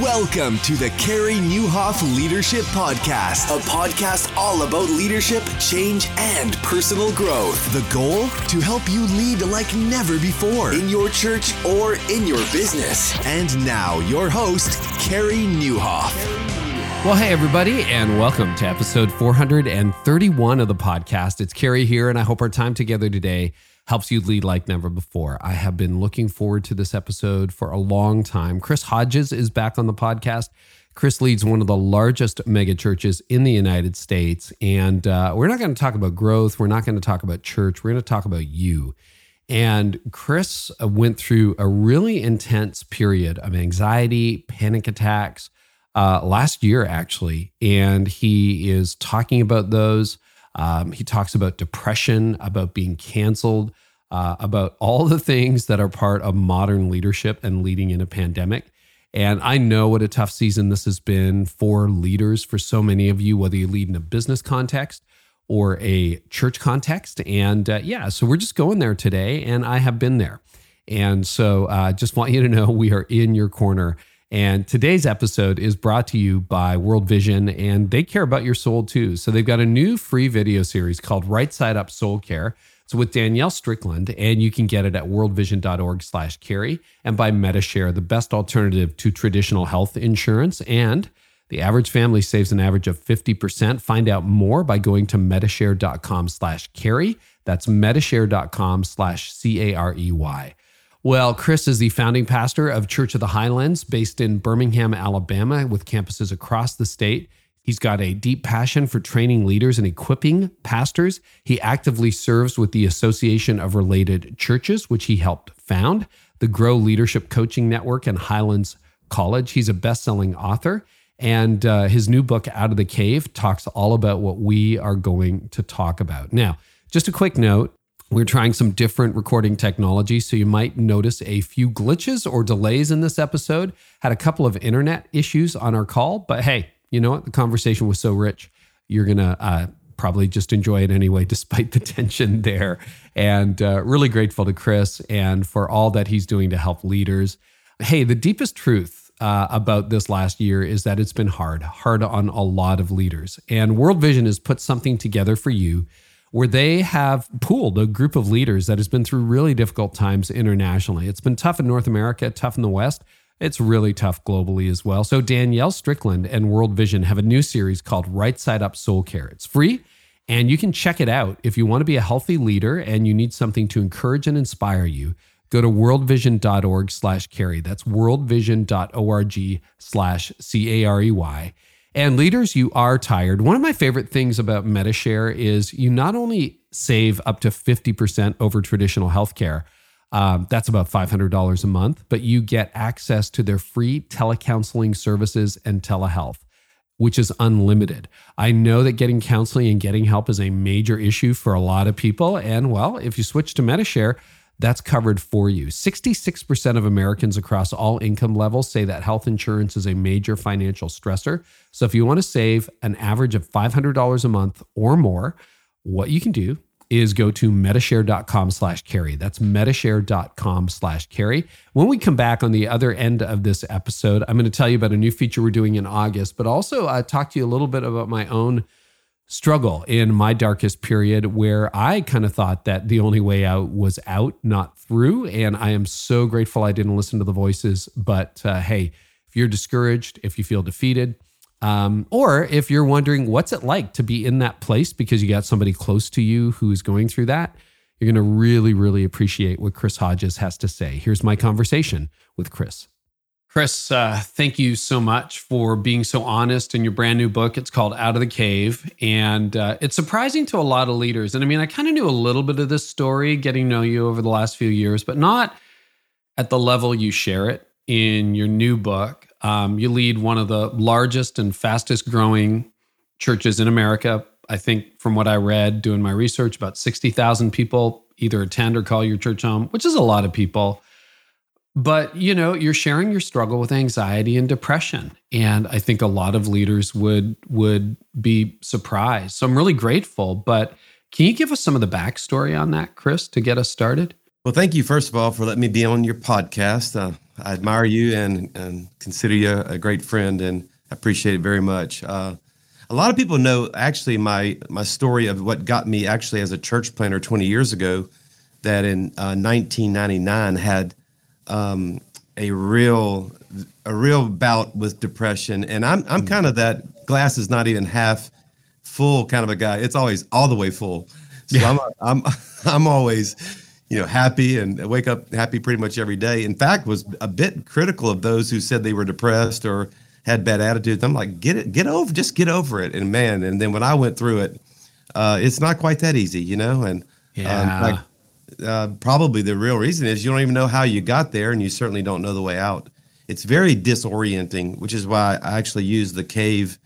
Welcome to the Carey Nieuwhof Leadership Podcast, a podcast all about leadership, change, and personal growth. The goal? To help you lead like never before in your church or in your business. And now, your host, Carey Nieuwhof. Well, hey, everybody, and welcome to episode 431 of the podcast. It's Carey here, and I hope our time together today helps you lead like never before. I have been looking forward to this episode for a long time. Chris Hodges is back on the podcast. Chris leads one of the largest mega churches in the United States. And uh, we're not going to talk about growth. We're not going to talk about church. We're going to talk about you. And Chris uh, went through a really intense period of anxiety, panic attacks uh, last year, actually. And he is talking about those. Um, he talks about depression, about being canceled, uh, about all the things that are part of modern leadership and leading in a pandemic. And I know what a tough season this has been for leaders, for so many of you, whether you lead in a business context or a church context. And uh, yeah, so we're just going there today, and I have been there. And so I uh, just want you to know we are in your corner and today's episode is brought to you by World Vision, and they care about your soul too. So they've got a new free video series called Right Side Up Soul Care. It's with Danielle Strickland, and you can get it at worldvision.org slash carey and by Medi-Share, the best alternative to traditional health insurance. And the average family saves an average of 50%. Find out more by going to medishare.com slash carey. That's medishare.com slash C-A-R-E-Y. Well, Chris is the founding pastor of Church of the Highlands, based in Birmingham, Alabama, with campuses across the state. He's got a deep passion for training leaders and equipping pastors. He actively serves with the Association of Related Churches, which he helped found, the Grow Leadership Coaching Network, and Highlands College. He's a best selling author. And uh, his new book, Out of the Cave, talks all about what we are going to talk about. Now, just a quick note we're trying some different recording technology, so you might notice a few glitches or delays in this episode. Had a couple of internet issues on our call, but hey, you know what? The conversation was so rich, you're gonna uh, probably just enjoy it anyway, despite the tension there. And uh, really grateful to Chris and for all that he's doing to help leaders. Hey, the deepest truth uh, about this last year is that it's been hard, hard on a lot of leaders. And World Vision has put something together for you where they have pooled a group of leaders that has been through really difficult times internationally. It's been tough in North America, tough in the West. It's really tough globally as well. So, Danielle Strickland and World Vision have a new series called Right Side Up Soul Care. It's free and you can check it out. If you want to be a healthy leader and you need something to encourage and inspire you, go to worldvision.org slash carey. That's worldvision.org slash C A R E Y. And leaders, you are tired. One of my favorite things about Medi-Share is you not only save up to 50% over traditional healthcare, um, that's about $500 a month, but you get access to their free telecounseling services and telehealth, which is unlimited. I know that getting counseling and getting help is a major issue for a lot of people. And well, if you switch to Medi-Share, that's covered for you. 66% of Americans across all income levels say that health insurance is a major financial stressor. So if you want to save an average of $500 a month or more, what you can do is go to medishare.com slash carey. That's medishare.com slash carey. When we come back on the other end of this episode, I'm going to tell you about a new feature we're doing in August, but also uh, talk to you a little bit about my own struggle in my darkest period where I kind of thought that the only way out was out, not through. And I am so grateful I didn't listen to the voices. But uh, hey, if you're discouraged, if you feel defeated, um, or if you're wondering what's it like to be in that place because you got somebody close to you who is going through that, you're going to really, really appreciate what Chris Hodges has to say. Here's my conversation with Chris. Chris, uh, thank you so much for being so honest in your brand new book. It's called Out of the Cave. And uh, it's surprising to a lot of leaders. And I mean, I kind of knew a little bit of this story getting to know you over the last few years, but not at the level you share it in your new book. Um, you lead one of the largest and fastest growing churches in America. I think from what I read doing my research, about 60,000 people either attend or call your church home, which is a lot of people. But you know you're sharing your struggle with anxiety and depression. And i think a lot of leaders would would be surprised. So i'm really grateful. But can you give us some of the backstory on that chris to get us started Well, thank you, first of all, for letting me be on your podcast. Uh, I admire you and, and consider you a great friend, and I appreciate it very much. Uh, a lot of people know actually my my story of what got me actually as a church planter 20 years ago. That in uh, 1999 had um, a real a real bout with depression, and I'm I'm kind of that glass is not even half full kind of a guy. It's always all the way full. So yeah. I'm I'm I'm always you know happy and wake up happy pretty much every day. In fact, was a bit critical of those who said they were depressed or had bad attitudes. I'm like, get it, get over, just get over it. And man, and then when I went through it, uh, it's not quite that easy, you know. And um, yeah. like, uh, probably the real reason is you don't even know how you got there, and you certainly don't know the way out. It's very disorienting, which is why I actually use the cave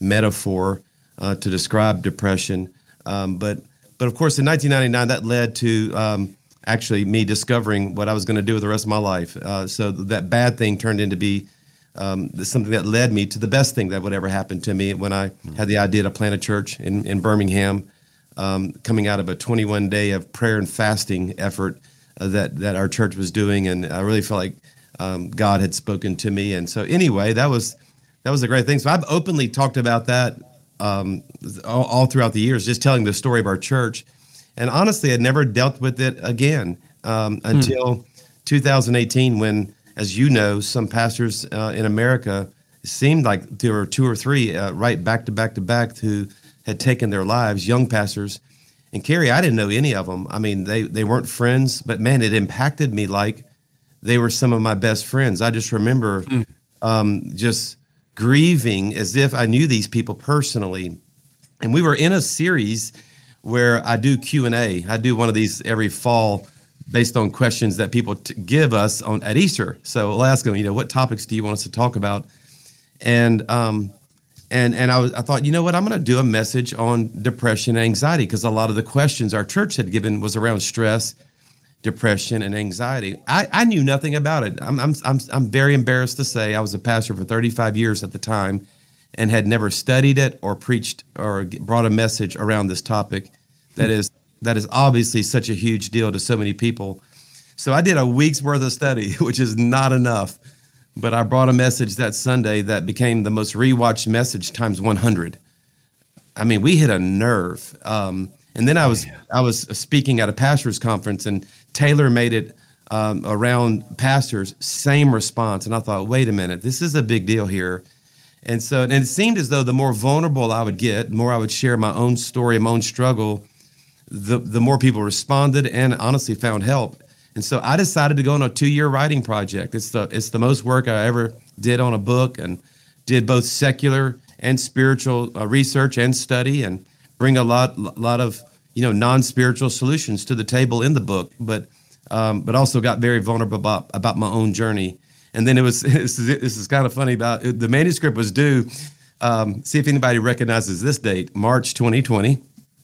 metaphor uh, to describe depression. Um, but but of course, in 1999, that led to um, actually me discovering what I was going to do with the rest of my life. Uh, so that bad thing turned into be um, something that led me to the best thing that would ever happen to me when I had the idea to plant a church in, in Birmingham, um, coming out of a 21 day of prayer and fasting effort uh, that that our church was doing, and I really felt like um, God had spoken to me. And so anyway, that was that was a great thing. So I've openly talked about that um, all, all, throughout the years, just telling the story of our church. And honestly, I'd never dealt with it again um, hmm. until 2018 when as you know, some pastors uh, in America seemed like there were two or three uh, right back to back to back who had taken their lives, young pastors. And Carey, I didn't know any of them. I mean, they they weren't friends, but man, it impacted me like they were some of my best friends. I just remember mm. um, just grieving as if I knew these people personally. And we were in a series where I do Q and A. I do one of these every fall based on questions that people t- give us on at Easter. So we'll ask them, you know, what topics do you want us to talk about? And um, and and I was I thought, you know what, I'm going to do a message on depression and anxiety because a lot of the questions our church had given was around stress, depression, and anxiety. I, I knew nothing about it. I'm, I'm I'm I'm very embarrassed to say I was a pastor for 35 years at the time, and had never studied it or preached or brought a message around this topic. That is that is obviously such a huge deal to so many people. So I did a week's worth of study, which is not enough. But I brought a message that Sunday that became the most rewatched message times 100. I mean, we hit a nerve. Um, and then I was I was speaking at a pastors conference, and tailor made it um, around pastors, same response. And I thought, wait a minute, this is a big deal here. And so, and it seemed as though the more vulnerable I would get, the more I would share my own story, my own struggle, the the more people responded and honestly found help. And so I decided to go on a two year writing project. It's the it's the most work I ever did on a book, and did both secular and spiritual uh, research and study, and bring a lot lot of you know non spiritual solutions to the table in the book. But um, but also got very vulnerable about about my own journey. And then it was this is, this is kind of funny about the manuscript was due. Um, see if anybody recognizes this date, March 2020.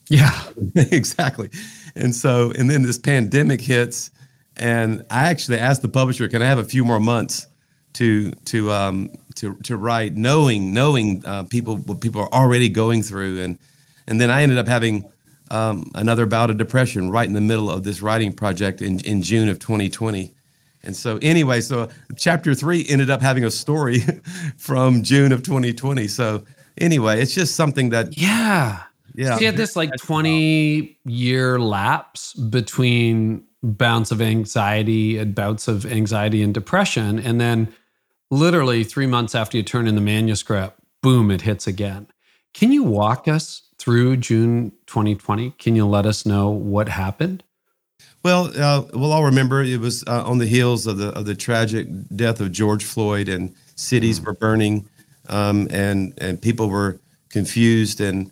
Yeah, exactly. And so, and then this pandemic hits, and I actually asked the publisher, "Can I have a few more months to to um, to to write, knowing knowing uh, people what people are already going through?" And and then I ended up having um, another bout of depression right in the middle of this writing project in in June of 2020. And so, anyway, so chapter three ended up having a story from June of 2020. So, anyway, it's just something that yeah yeah. So you had this like 20 year lapse between bouts of anxiety and bouts of anxiety and depression. And then literally three months after you turn in the manuscript, boom, it hits again. Can you walk us through June 2020? Can you let us know what happened? Well, uh, we'll all remember it was uh, on the heels of the of the tragic death of George Floyd, and cities mm. were burning, um, and and people were confused, and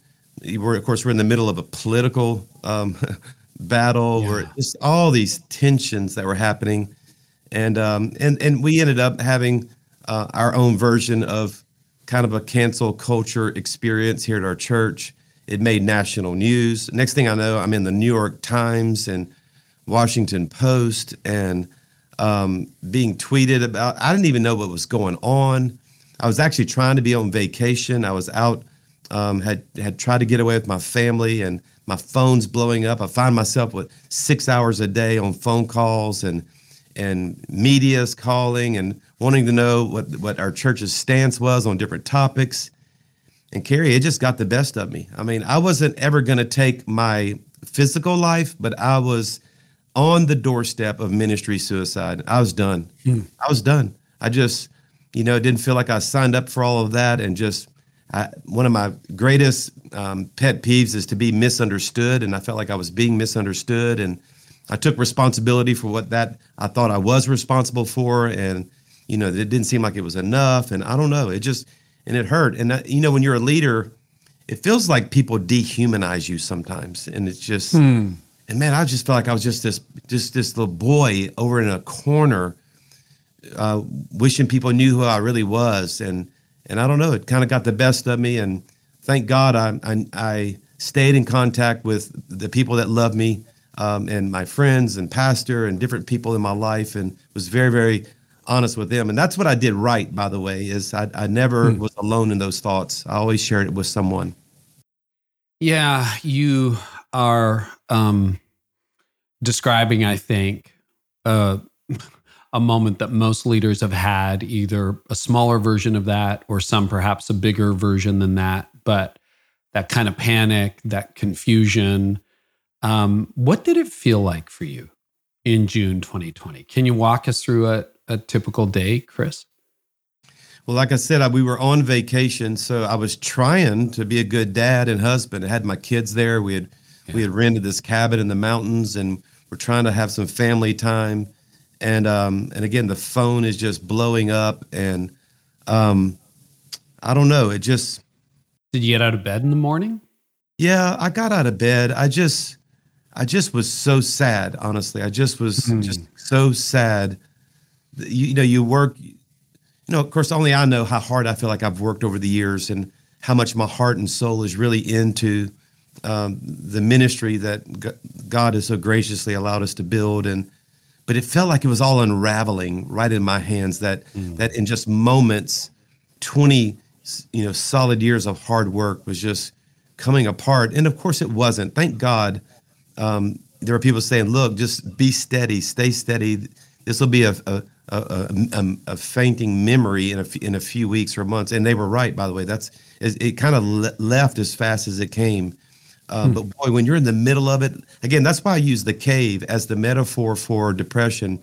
we're of course we're in the middle of a political um, battle. Yeah. We're just all these tensions that were happening, and um, and and we ended up having uh, our own version of kind of a cancel culture experience here at our church. It made national news. Next thing I know, I'm in the New York Times and Washington Post and um, being tweeted about. I didn't even know what was going on. I was actually trying to be on vacation. I was out Um, had had tried to get away with my family, and my phone's blowing up. I find myself with six hours a day on phone calls, and and media's calling and wanting to know what what our church's stance was on different topics. And Carey, it just got the best of me. I mean, I wasn't ever going to take my physical life, but I was on the doorstep of ministry suicide. I was done. Hmm. I was done. I just, you know, didn't feel like I signed up for all of that. And just I, one of my greatest um, pet peeves is to be misunderstood. And I felt like I was being misunderstood. And I took responsibility for what that I thought I was responsible for. And, you know, it didn't seem like it was enough. And I don't know. It just, and it hurt. And that, you know, when you're a leader, it feels like people dehumanize you sometimes, and it's just. Hmm. And man, I just felt like I was just this, just this little boy over in a corner, uh, wishing people knew who I really was. And and I don't know, it kind of got the best of me. And thank God I I, I stayed in contact with the people that love me, um, and my friends and pastor and different people in my life, and was very very honest with them. And that's what I did right, by the way, is I, I never hmm. was alone in those thoughts. I always shared it with someone. Yeah, you are um, describing, I think, uh, a moment that most leaders have had, either a smaller version of that or some perhaps a bigger version than that. But that kind of panic, that confusion. Um, what did it feel like for you in June 2020? Can you walk us through a, a typical day, Chris? Well, like I said, I, we were on vacation, so I was trying to be a good dad and husband. I had my kids there. We had yeah. we had rented this cabin in the mountains, and we're trying to have some family time. And um, and again, the phone is just blowing up, and um, I don't know. It just. Did you get out of bed in the morning? Yeah, I got out of bed. I just, I just was so sad. Honestly, I just was mm. just so sad you, you know, you work, you know, of course, only I know how hard I feel like I've worked over the years and how much my heart and soul is really into um, the ministry that God has so graciously allowed us to build. And, but it felt like it was all unraveling right in my hands that, mm. that in just moments, 20, you know, solid years of hard work was just coming apart. And of course it wasn't. Thank God. Um, there were people saying, look, just be steady, stay steady. This will be a, a, a, a, a, fainting memory in a, in a few weeks or months. And they were right, by the way. That's it, it kind of le- left as fast as it came. Uh, hmm. But boy, when you're in the middle of it, again, that's why I use the cave as the metaphor for depression,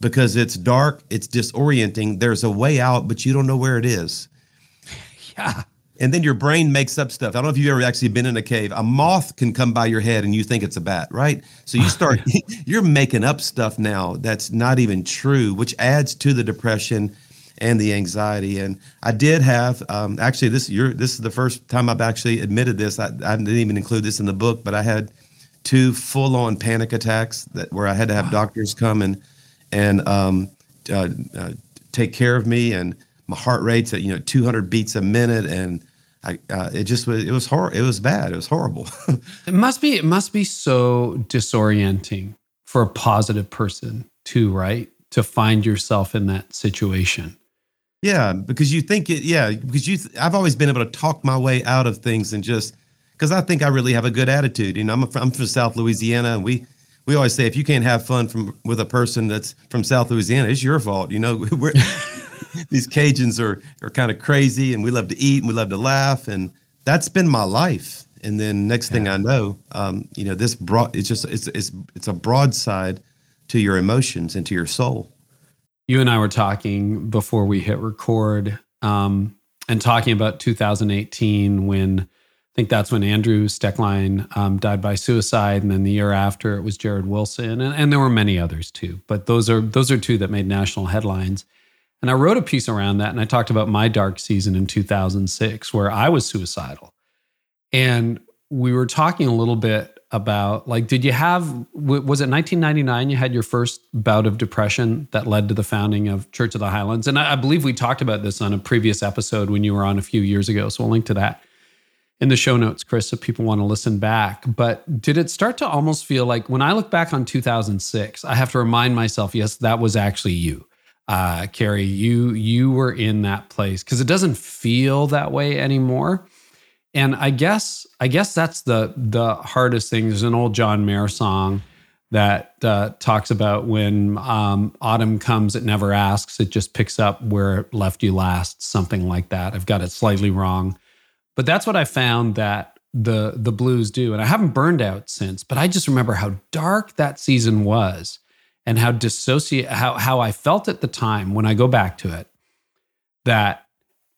because it's dark, it's disorienting. There's a way out, but you don't know where it is. Yeah and then your brain makes up stuff. I don't know if you've ever actually been in a cave. A moth can come by your head and you think it's a bat, right? So you start, you're making up stuff now that's not even true, which adds to the depression and the anxiety. And I did have, um, actually, this you're, this is the first time I've actually admitted this. I, I didn't even include this in the book, but I had two full-on panic attacks that where I had to have doctors come and and um, uh, uh, take care of me. And my heart rate's at you know 200 beats a minute. And I, uh, it just was it was hor- it was bad. It was horrible. It must be it must be so disorienting for a positive person too right? To find yourself in that situation yeah because you think it yeah because you th- i've always been able to talk my way out of things and just because i think i really have a good attitude you know i'm, a, I'm from south louisiana and we we always say if you can't have fun from with a person that's from south louisiana it's your fault you know we're these Cajuns are are kind of crazy, and we love to eat and we love to laugh, and that's been my life. And then next yeah. thing I know, um, you know, this broad it's just it's it's it's a broadside to your emotions and to your soul. You and I were talking before we hit record, um, and talking about 2018 when. I think that's when Andrew Stoecklein um, died by suicide, and then the year after it was Jarrid Wilson, and, and there were many others too. But those are those are two that made national headlines. And I wrote a piece around that and I talked about my dark season in 2006 where I was suicidal. And we were talking a little bit about like did you have was it 1999 you had your first bout of depression that led to the founding of Church of the Highlands? And I, I believe we talked about this on a previous episode when you were on a few years ago so we'll link to that in the show notes Chris if people want to listen back. But did it start to almost feel like when I look back on 2006 I have to remind myself yes that was actually you. Uh, Carey, you you were in that place because it doesn't feel that way anymore. And I guess I guess that's the the hardest thing. There's an old John Mayer song that uh, talks about when um, autumn comes, it never asks. It just picks up where it left you last, something like that. I've got it slightly wrong, but that's what I found that the the blues do. And I haven't burned out since, but I just remember how dark that season was, and how dissociate how how I felt at the time when I go back to it. That,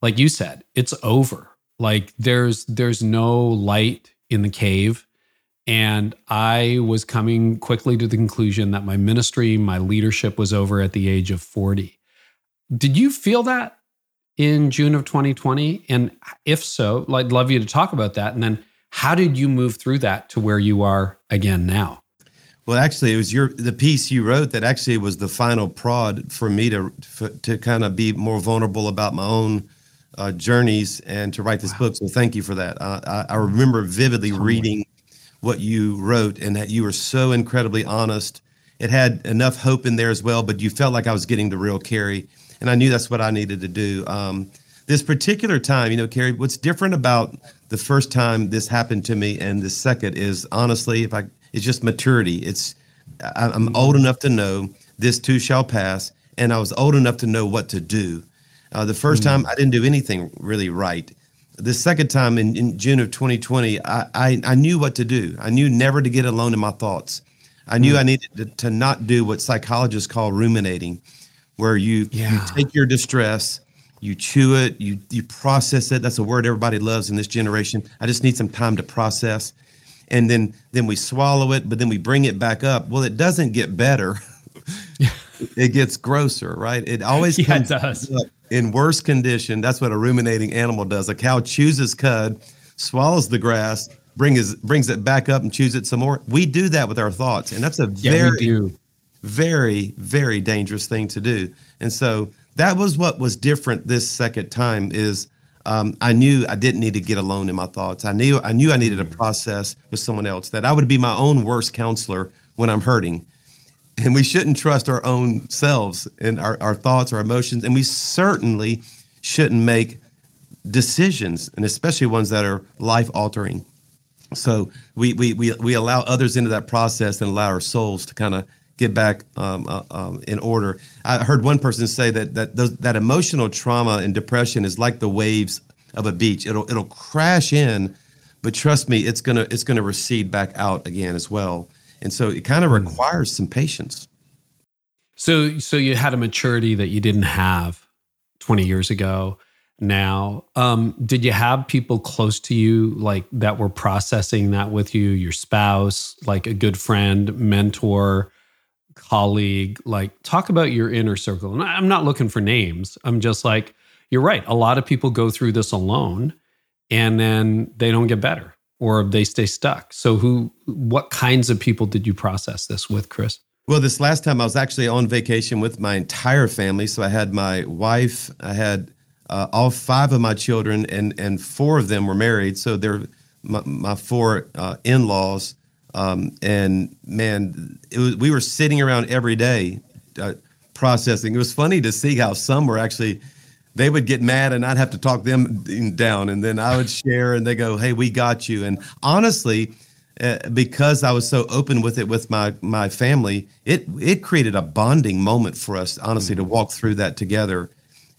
like you said, it's over. Like there's there's no light in the cave and I was coming quickly to the conclusion that my ministry, my leadership was over at the age of 40. Did you feel that in June of 2020? And if so, I'd love you to talk about that. And then how did you move through that to where you are again now? Well, actually, it was your the piece you wrote that actually was the final prod for me to for, to kind of be more vulnerable about my own uh, journeys and to write this wow. book. So thank you for that. Uh, I, I, remember vividly reading what you wrote and that you were so incredibly honest. It had enough hope in there as well, but you felt like I was getting the real Carey. And I knew that's what I needed to do. Um, this particular time, you know, Carey, what's different about the first time this happened to me and the second is honestly, if I, it's just maturity. It's, I, I'm old enough to know this too shall pass. And I was old enough to know what to do. Uh, the first mm. time I didn't do anything really right the second time in, in June of 2020, I, I, I, knew what to do. I knew never to get alone in my thoughts. I knew mm. I needed to, to, not do what psychologists call ruminating, where you, yeah. you take your distress, you chew it, you you process it. That's a word everybody loves in this generation. I just need some time to process, and then then we swallow it, but then we bring it back up. Well, it doesn't get better. it gets grosser, right? It always yeah, comes it does. Up in worse condition. That's what a ruminating animal does. A cow chews its cud, swallows the grass, brings brings it back up and chews it some more. We do that with our thoughts, and that's a yeah, very, very, very dangerous thing to do. And so that was what was different this second time. Is um, I knew I didn't need to get alone in my thoughts. I knew I knew I needed a process with someone else. That I would be my own worst counselor when I'm hurting and we shouldn't trust our own selves and our, our thoughts, our emotions, and we certainly shouldn't make decisions, and especially ones that are life altering. So we, we we we allow others into that process and allow our souls to kind of get back um, uh, um, in order. I heard one person say that that those, that emotional trauma and depression is like the waves of a beach. It'll it'll crash in, but trust me, it's gonna it's gonna recede back out again as well. And so it kind of requires some patience. So so you had a maturity that you didn't have 20 years ago now. Um, did you have people close to you like that were processing that with you, your spouse, like a good friend, mentor, colleague? Like talk about your inner circle. And I'm not looking for names. I'm just like, you're right. A lot of people go through this alone and then they don't get better or they stay stuck. So who what kinds of people did you process this with, Chris? Well, this last time I was actually on vacation with my entire family. So I had my wife, I had uh, all five of my children, and and four of them were married. So they're my, my four uh, in laws. Um, and man, it was, we were sitting around every day uh, processing. It was funny to see how some were actually they would get mad and I'd have to talk them down. And then I would share and they go, Hey, we got you. And honestly, uh, because I was so open with it with my my family, it it created a bonding moment for us, honestly, mm-hmm. to walk through that together.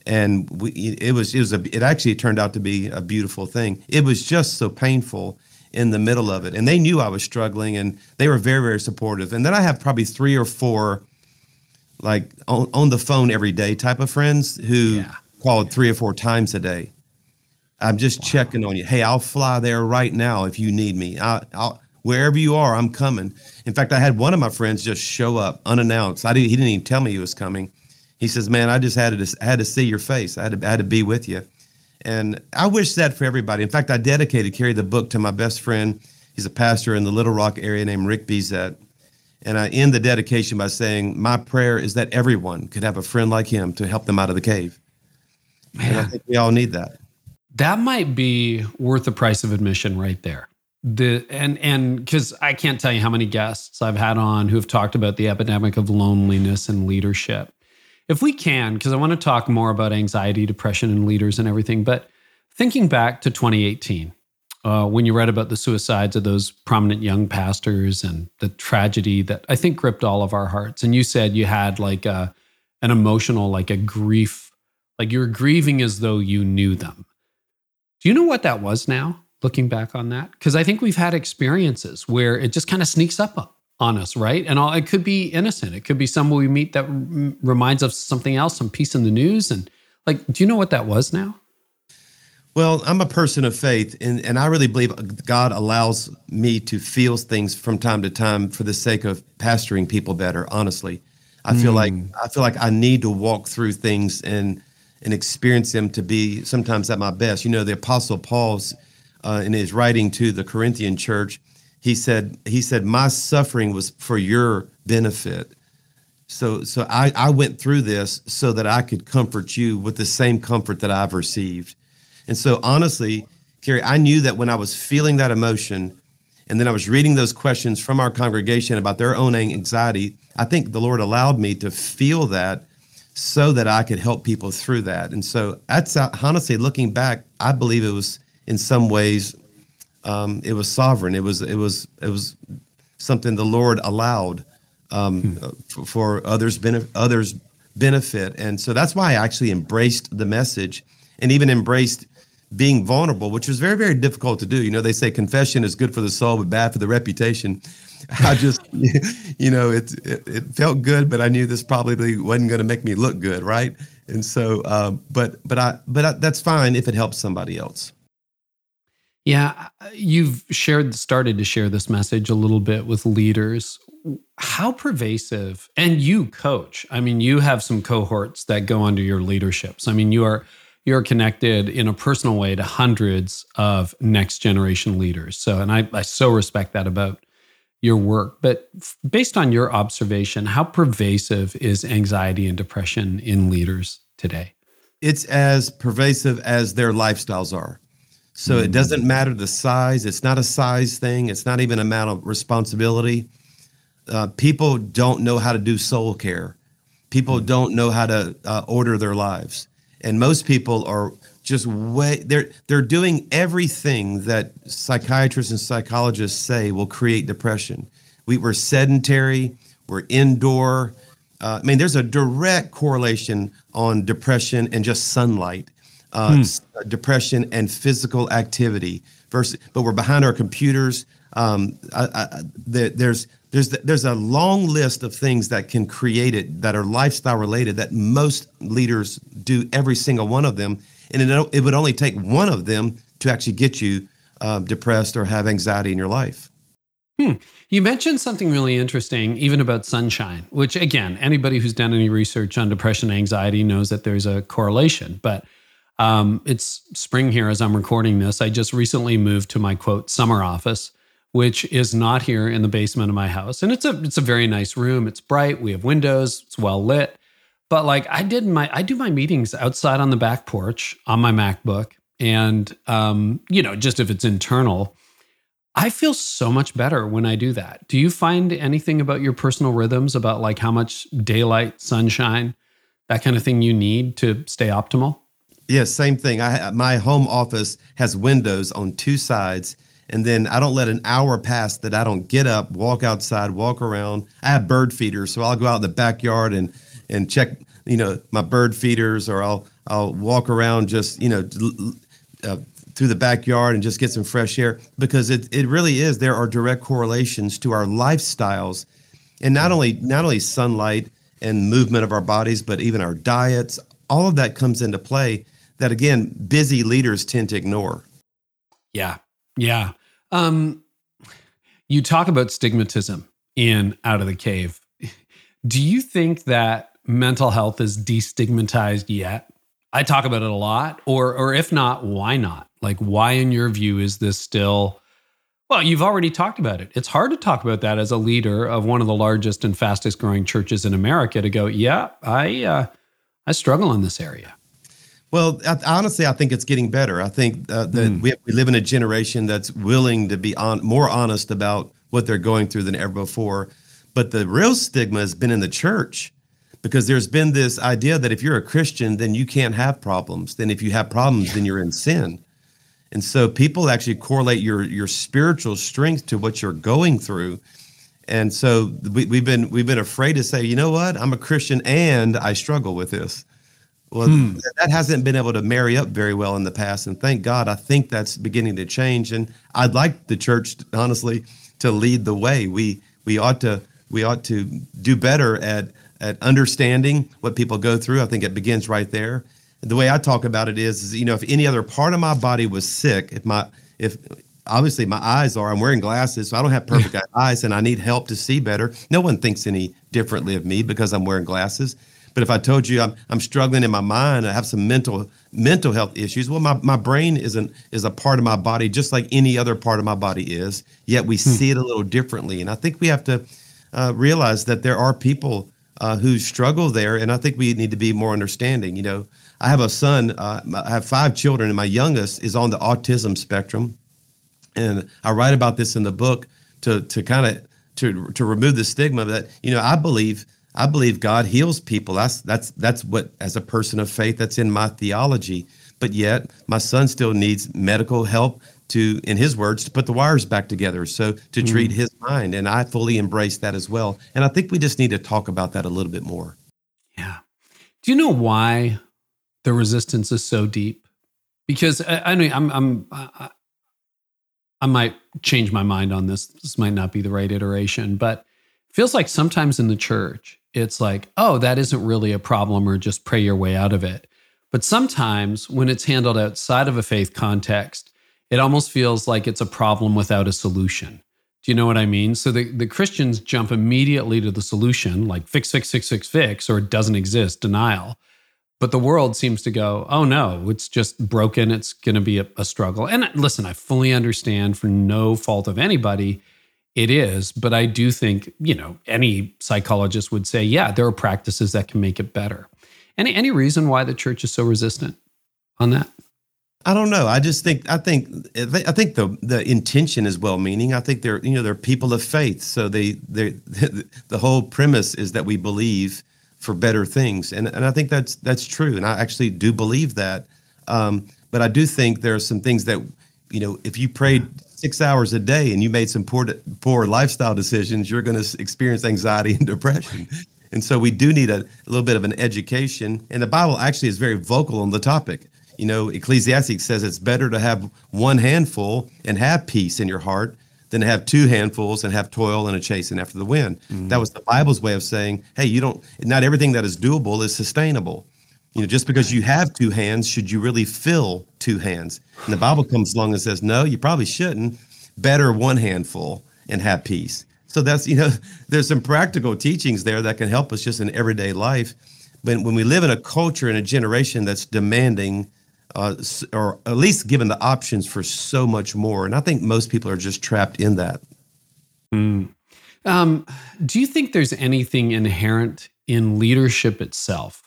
And we, it was it was a it actually turned out to be a beautiful thing. It was just so painful in the middle of it, and they knew I was struggling, and they were very very supportive. And then I have probably three or four, like on, on the phone every day type of friends who. Yeah called three or four times a day. I'm just wow. checking on you. Hey, I'll fly there right now if you need me. I, will wherever you are, I'm coming. In fact, I had one of my friends just show up unannounced. I didn't, he didn't even tell me he was coming. He says, "Man, I just had to I had to see your face. I had to, I had to be with you." And I wish that for everybody. In fact, I dedicated Carey the book to my best friend. He's a pastor in the Little Rock area named Rick Bezet. And I end the dedication by saying, My prayer is that everyone could have a friend like him to help them out of the cave. Man. And I think we all need that. That might be worth the price of admission right there. The and and because I can't tell you how many guests I've had on who have talked about the epidemic of loneliness and leadership. If we can, because I want to talk more about anxiety, depression, and leaders and everything, but thinking back to 2018, uh, when you read about the suicides of those prominent young pastors and the tragedy that I think gripped all of our hearts. And you said you had like a, an emotional, like a grief, like you're grieving as though you knew them. Do you know what that was now, looking back on that? Because I think we've had experiences where it just kind of sneaks up on us, right? And all, it could be innocent. It could be someone we meet that r- reminds us something else, some piece in the news. And like, do you know what that was now? Well, I'm a person of faith, and, and I really believe God allows me to feel things from time to time for the sake of pastoring people better. Honestly, I feel like hmm. I feel like I need to walk through things and and experience them to be sometimes at my best. You know, the Apostle Paul's uh, in his writing to the Corinthian church, he said he said my suffering was for your benefit. So so I, I went through this so that I could comfort you with the same comfort that I've received. And so, honestly, Carey, I knew that when I was feeling that emotion, and then I was reading those questions from our congregation about their own anxiety, I think the Lord allowed me to feel that so that I could help people through that. And so, that's uh, honestly looking back, I believe it was in some ways, um, it was sovereign. It was it was it was something the Lord allowed um, hmm. for, for others benefit others benefit. And so that's why I actually embraced the message and even embraced being vulnerable, which was very, very difficult to do. You know, they say confession is good for the soul, but bad for the reputation. I just, you know, it, it, it felt good, but I knew this probably wasn't going to make me look good, right? And so, um, but but I but I, that's fine if it helps somebody else. Yeah, you've shared started to share this message a little bit with leaders. How pervasive, and you coach. I mean, you have some cohorts that go under your leaderships. I mean, you are you're connected in a personal way to hundreds of next generation leaders. So, and I, I so respect that about your work. But based on your observation, how pervasive is anxiety and depression in leaders today? It's as pervasive as their lifestyles are. So it doesn't matter the size. It's not a size thing. It's not even amount of responsibility. Uh, people don't know how to do soul care. People mm-hmm. don't know how to uh, order their lives and most people are just way they're they're doing everything that psychiatrists and psychologists say will create depression. We, we're sedentary, we're indoor. Uh, I mean, there's a direct correlation on depression and just sunlight, uh, hmm. depression and physical activity. Versus, but we're behind our computers. Um, I, I, there, there's there's there's a long list of things that can create it that are lifestyle related that most leaders do every single one of them and it, it would only take one of them to actually get you uh, depressed or have anxiety in your life hmm. you mentioned something really interesting even about sunshine which again anybody who's done any research on depression and anxiety knows that there's a correlation but um, it's spring here as i'm recording this i just recently moved to my quote summer office which is not here in the basement of my house. And it's a it's a very nice room. It's bright. We have windows. It's well lit. But like I did my I do my meetings outside on the back porch on my MacBook, and um, you know, just if it's internal, I feel so much better when I do that. Do you find anything about your personal rhythms about like how much daylight, sunshine, that kind of thing you need to stay optimal? Yeah, same thing. I my home office has windows on two sides and then I don't let an hour pass that I don't get up, walk outside, walk around. I have bird feeders, so I'll go out in the backyard and and check, you know, my bird feeders, or I'll I'll walk around just, you know, uh, through the backyard and just get some fresh air because it it really is. There are direct correlations to our lifestyles, and not only not only sunlight and movement of our bodies, but even our diets. All of that comes into play. That again, busy leaders tend to ignore. Yeah, yeah. Um, you talk about stigmatism in Out of the Cave. Do you think that mental health is destigmatized yet? I talk about it a lot, or or if not, why not? Like, why, in your view, is this still? Well, you've already talked about it. It's hard to talk about that as a leader of one of the largest and fastest growing churches in America to go, yeah, I uh, I struggle in this area. Well, I, honestly, I think it's getting better. I think uh, that mm. we, we live in a generation that's willing to be on, more honest about what they're going through than ever before. But the real stigma has been in the church because there's been this idea that if you're a Christian, then you can't have problems. Then if you have problems, then you're in sin. And so people actually correlate your your spiritual strength to what you're going through. And so we, we've been we've been afraid to say, you know what, I'm a Christian and I struggle with this. Well, hmm. that hasn't been able to marry up very well in the past, and thank God, I think that's beginning to change. And I'd like the church, honestly, to lead the way. We we ought to we ought to do better at at understanding what people go through. I think it begins right there. The way I talk about it is, is you know, if any other part of my body was sick, if my if obviously my eyes are, I'm wearing glasses, so I don't have perfect eyes, and I need help to see better. No one thinks any differently of me because I'm wearing glasses. But if I told you I'm, I'm struggling in my mind, I have some mental mental health issues. Well, my, my brain isn't is a part of my body just like any other part of my body is. Yet we hmm. see it a little differently, and I think we have to uh, realize that there are people uh, who struggle there, and I think we need to be more understanding. You know, I have a son. Uh, I have five children, and my youngest is on the autism spectrum, and I write about this in the book to to kind of to to remove the stigma that you know I believe I believe God heals people. That's that's that's what as a person of faith that's in my theology. But yet my son still needs medical help to in his words to put the wires back together so to mm. treat his mind and I fully embrace that as well. And I think we just need to talk about that a little bit more. Yeah. Do you know why the resistance is so deep? Because I, I mean I'm I'm I, I might change my mind on this. This might not be the right iteration, but feels like sometimes in the church it's like, oh, that isn't really a problem or just pray your way out of it. But sometimes when it's handled outside of a faith context, it almost feels like it's a problem without a solution. Do you know what I mean? So the, the Christians jump immediately to the solution, like fix, fix, fix, fix, fix, or it doesn't exist, denial. But the world seems to go, oh no, it's just broken. It's going to be a, a struggle. And listen, I fully understand for no fault of anybody it is, but I do think, you know, any psychologist would say, yeah, there are practices that can make it better. Any any reason why the church is so resistant on that? I don't know. I just think I think I think the the intention is well meaning. I think they're you know they're people of faith, so they they the whole premise is that we believe for better things, and and I think that's that's true, and I actually do believe that. Um, but I do think there are some things that you know if you prayed six hours a day and you made some poor poor lifestyle decisions, you're going to experience anxiety and depression. And so we do need a, a, little bit of an education. And the Bible actually is very vocal on the topic. You know, Ecclesiastes says it's better to have one handful and have peace in your heart than to have two handfuls and have toil and a chasing after the wind. Mm-hmm. That was the Bible's way of saying, hey, you don't, not everything that is doable is sustainable. You know, just because you have two hands, should you really fill two hands? And the Bible comes along and says, no, you probably shouldn't. Better one handful and have peace. So that's, you know, there's some practical teachings there that can help us just in everyday life. But when we live in a culture and a generation that's demanding, uh, or at least given the options for so much more, and I think most people are just trapped in that. Mm. Um, do you think there's anything inherent in leadership itself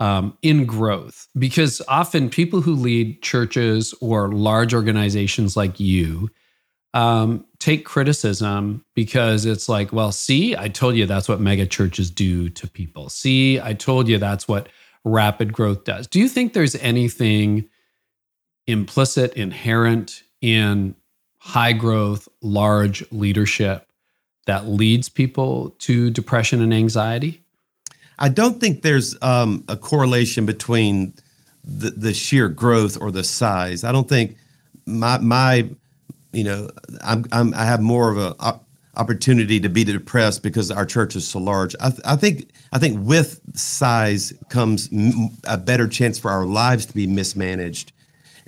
um, in growth because often people who lead churches or large organizations like you um, take criticism because it's like, well, see, I told you that's what mega churches do to people. See, I told you that's what rapid growth does. Do you think there's anything implicit, inherent in high growth, large leadership that leads people to depression and anxiety? I don't think there's um, a correlation between the, the sheer growth or the size. I don't think my my you know I'm, I'm I have more of a opportunity to be depressed because our church is so large. I, th- I think I think with size comes m- a better chance for our lives to be mismanaged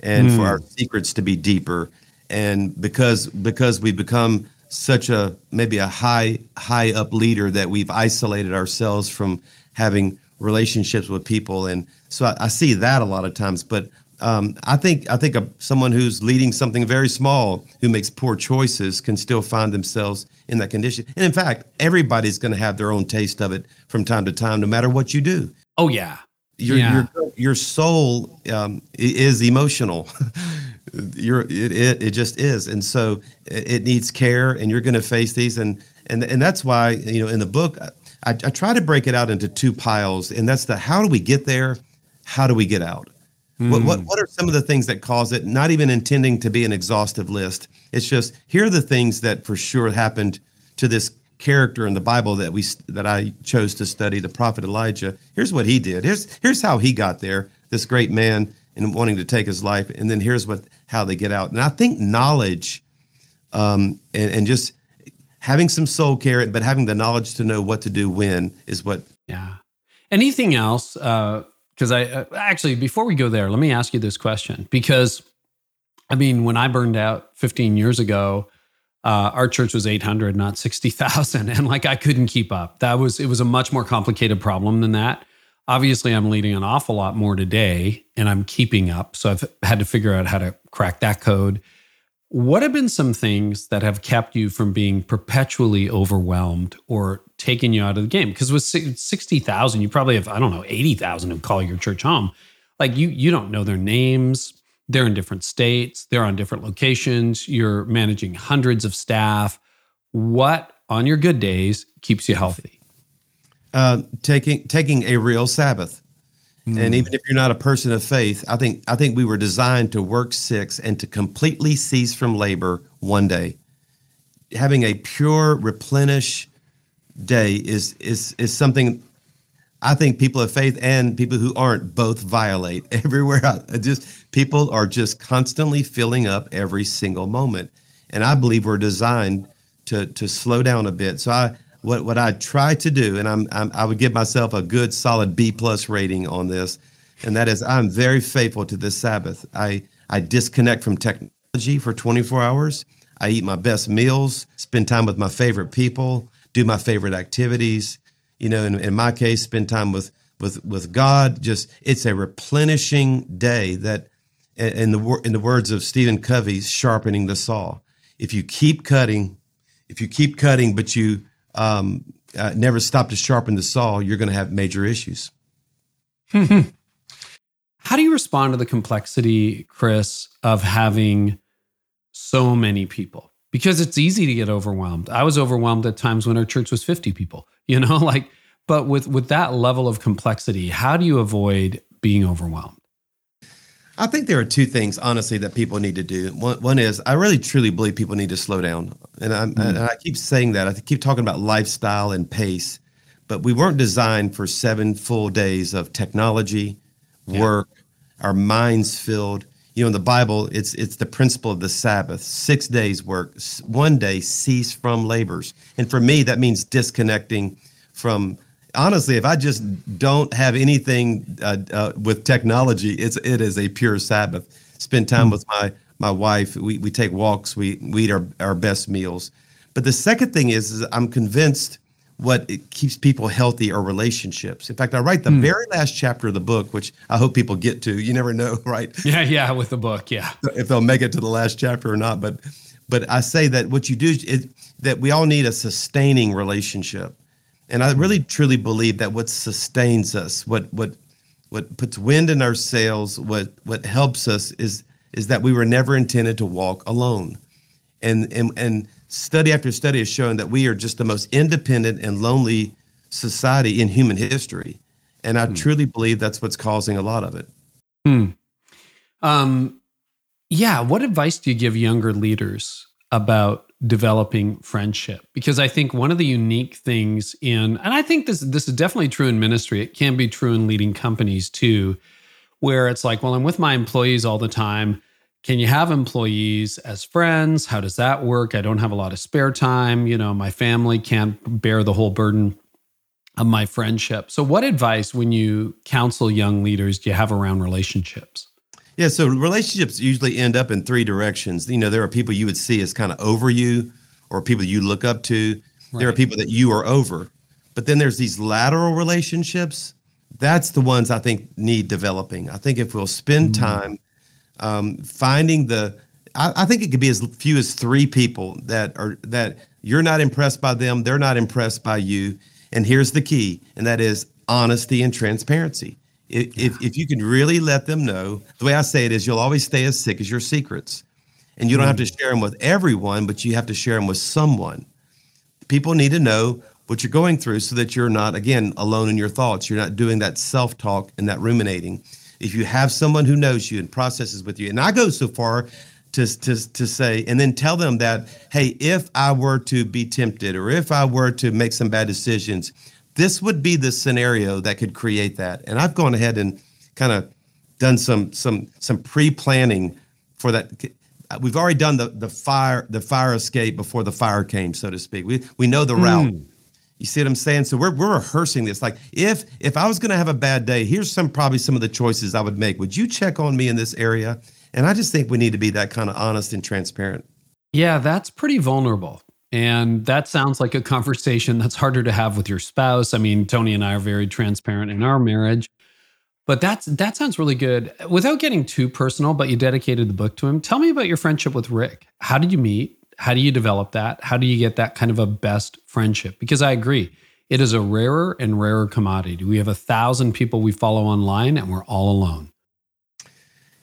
and mm. for our hmm. secrets to be deeper. And because because we become such a maybe a high high up leader that we've isolated ourselves from having relationships with people, and so I, I see that a lot of times. But um, I think I think a, someone who's leading something very small who makes poor choices can still find themselves in that condition. And in fact, everybody's going to have their own taste of it from time to time, no matter what you do. Oh yeah, your yeah. your, your soul um, is emotional. your it, it it just is, and so it, it needs care, and you're going to face these, and and and that's why you know in the book I, I try to break it out into two piles, and that's the how do we get there, how do we get out. Mm. What, what what are some of the things that cause it? Not even intending to be an exhaustive list. It's just here are the things that for sure happened to this character in the Bible that we that I chose to study, the prophet Elijah. Here's what he did. Here's here's how he got there. This great man and wanting to take his life, and then here's what how they get out. And I think knowledge, um, and, and just having some soul care, but having the knowledge to know what to do when is what. Yeah. Anything else? Uh, because I uh, actually, before we go there, let me ask you this question. Because, I mean, when I burned out 15 years ago, uh, our church was 800, not 60,000. And like I couldn't keep up. That was, it was a much more complicated problem than that. Obviously, I'm leading an awful lot more today and I'm keeping up. So I've had to figure out how to crack that code. What have been some things that have kept you from being perpetually overwhelmed or taking you out of the game? Because with 60,000, you probably have, I don't know, 80,000 who call your church home. Like you, you don't know their names. They're in different states. They're on different locations. You're managing hundreds of staff. What on your good days keeps you healthy? Uh, taking taking a real Sabbath. Mm. And even if you're not a person of faith, I think I think we were designed to work six and to completely cease from labor one day. Having a pure replenish day is is is something I think people of faith and people who aren't both violate everywhere. I just people are just constantly filling up every single moment, and I believe we're designed to to slow down a bit. So I what what I try to do, and I'm, I'm I would give myself a good solid B plus rating on this, and that is I'm very faithful to this Sabbath. I I disconnect from technology for 24 hours. I eat my best meals, spend time with my favorite people, do my favorite activities. You know, in, in my case, spend time with with with God. Just it's a replenishing day that, in the in the words of Stephen Covey, sharpening the saw. If you keep cutting, if you keep cutting, but you um, uh, never stop to sharpen the saw, you're going to have major issues. How do you respond to the complexity, Chris, of having so many people? Because it's easy to get overwhelmed. I was overwhelmed at times when our church was 50 people, you know, like, but with with that level of complexity, how do you avoid being overwhelmed? I think there are two things, honestly, that people need to do. One, one is I really truly believe people need to slow down, and, mm. and I keep saying that. I keep talking about lifestyle and pace, but we weren't designed for seven full days of technology, work, our minds filled. You know, in the Bible, it's it's the principle of the Sabbath: six days work, one day cease from labors. And for me, that means disconnecting from honestly, if I just don't have anything uh, uh, with technology, it's it is a pure Sabbath. Spend time mm-hmm. with my my wife. We we take walks. We we eat our, our best meals. But the second thing is, is I'm convinced what keeps people healthy are relationships. In fact, I write the mm. very last chapter of the book, which I hope people get to. You never know, right? Yeah, yeah, with the book, yeah. If they'll make it to the last chapter or not, but but I say that what you do is that we all need a sustaining relationship. And I really truly believe that what sustains us, what what what puts wind in our sails, what what helps us is is that we were never intended to walk alone. And and and study after study has shown that we are just the most independent and lonely society in human history. And I hmm. truly believe that's what's causing a lot of it. Hmm. Um, yeah. What advice do you give younger leaders about developing friendship because i think one of the unique things in and i think this this is definitely true in ministry it can be true in leading companies too where it's like well i'm with my employees all the time can you have employees as friends how does that work i don't have a lot of spare time you know my family can't bear the whole burden of my friendship so what advice when you counsel young leaders do you have around relationships yeah, so relationships usually end up in three directions. You know, there are people you would see as kind of over you or people you look up to. Right. There are people that you are over. But then there's these lateral relationships. That's the ones I think need developing. I think if we'll spend mm-hmm. time um, finding the, I, I think it could be as few as three people that are that you're not impressed by them, they're not impressed by you. And here's the key, and that is honesty and transparency. If, yeah. if, if you can really let them know, the way I say it is you'll always stay as sick as your secrets. And you don't have to mm. share them with everyone, but you have to share them with someone. People need to know what you're going through so that you're not, again, alone in your thoughts. You're not doing that self talk and that ruminating. If you have someone who knows you and processes with you, and I go so far to, to, to say, and then tell them that, hey, if I were to be tempted or if I were to make some bad decisions, this would be the scenario that could create that. And I've gone ahead and kind of done some some some pre-planning for that. We've already done the the fire the fire escape before the fire came, so to speak. We we know the route. Mm. You see what I'm saying? So we're we're rehearsing this. Like if if I was going to have a bad day, here's some probably some of the choices I would make. Would you check on me in this area? And I just think we need to be that kind of honest and transparent. Yeah, that's pretty vulnerable. And that sounds like a conversation that's harder to have with your spouse. I mean, Toni and I are very transparent in our marriage. But that's that sounds really good. Without getting too personal, but you dedicated the book to him. Tell me about your friendship with Rick. How did you meet? How do you develop that? How do you get that kind of a best friendship? Because I agree, it is a rarer and rarer commodity. We have a thousand people we follow online, and we're all alone.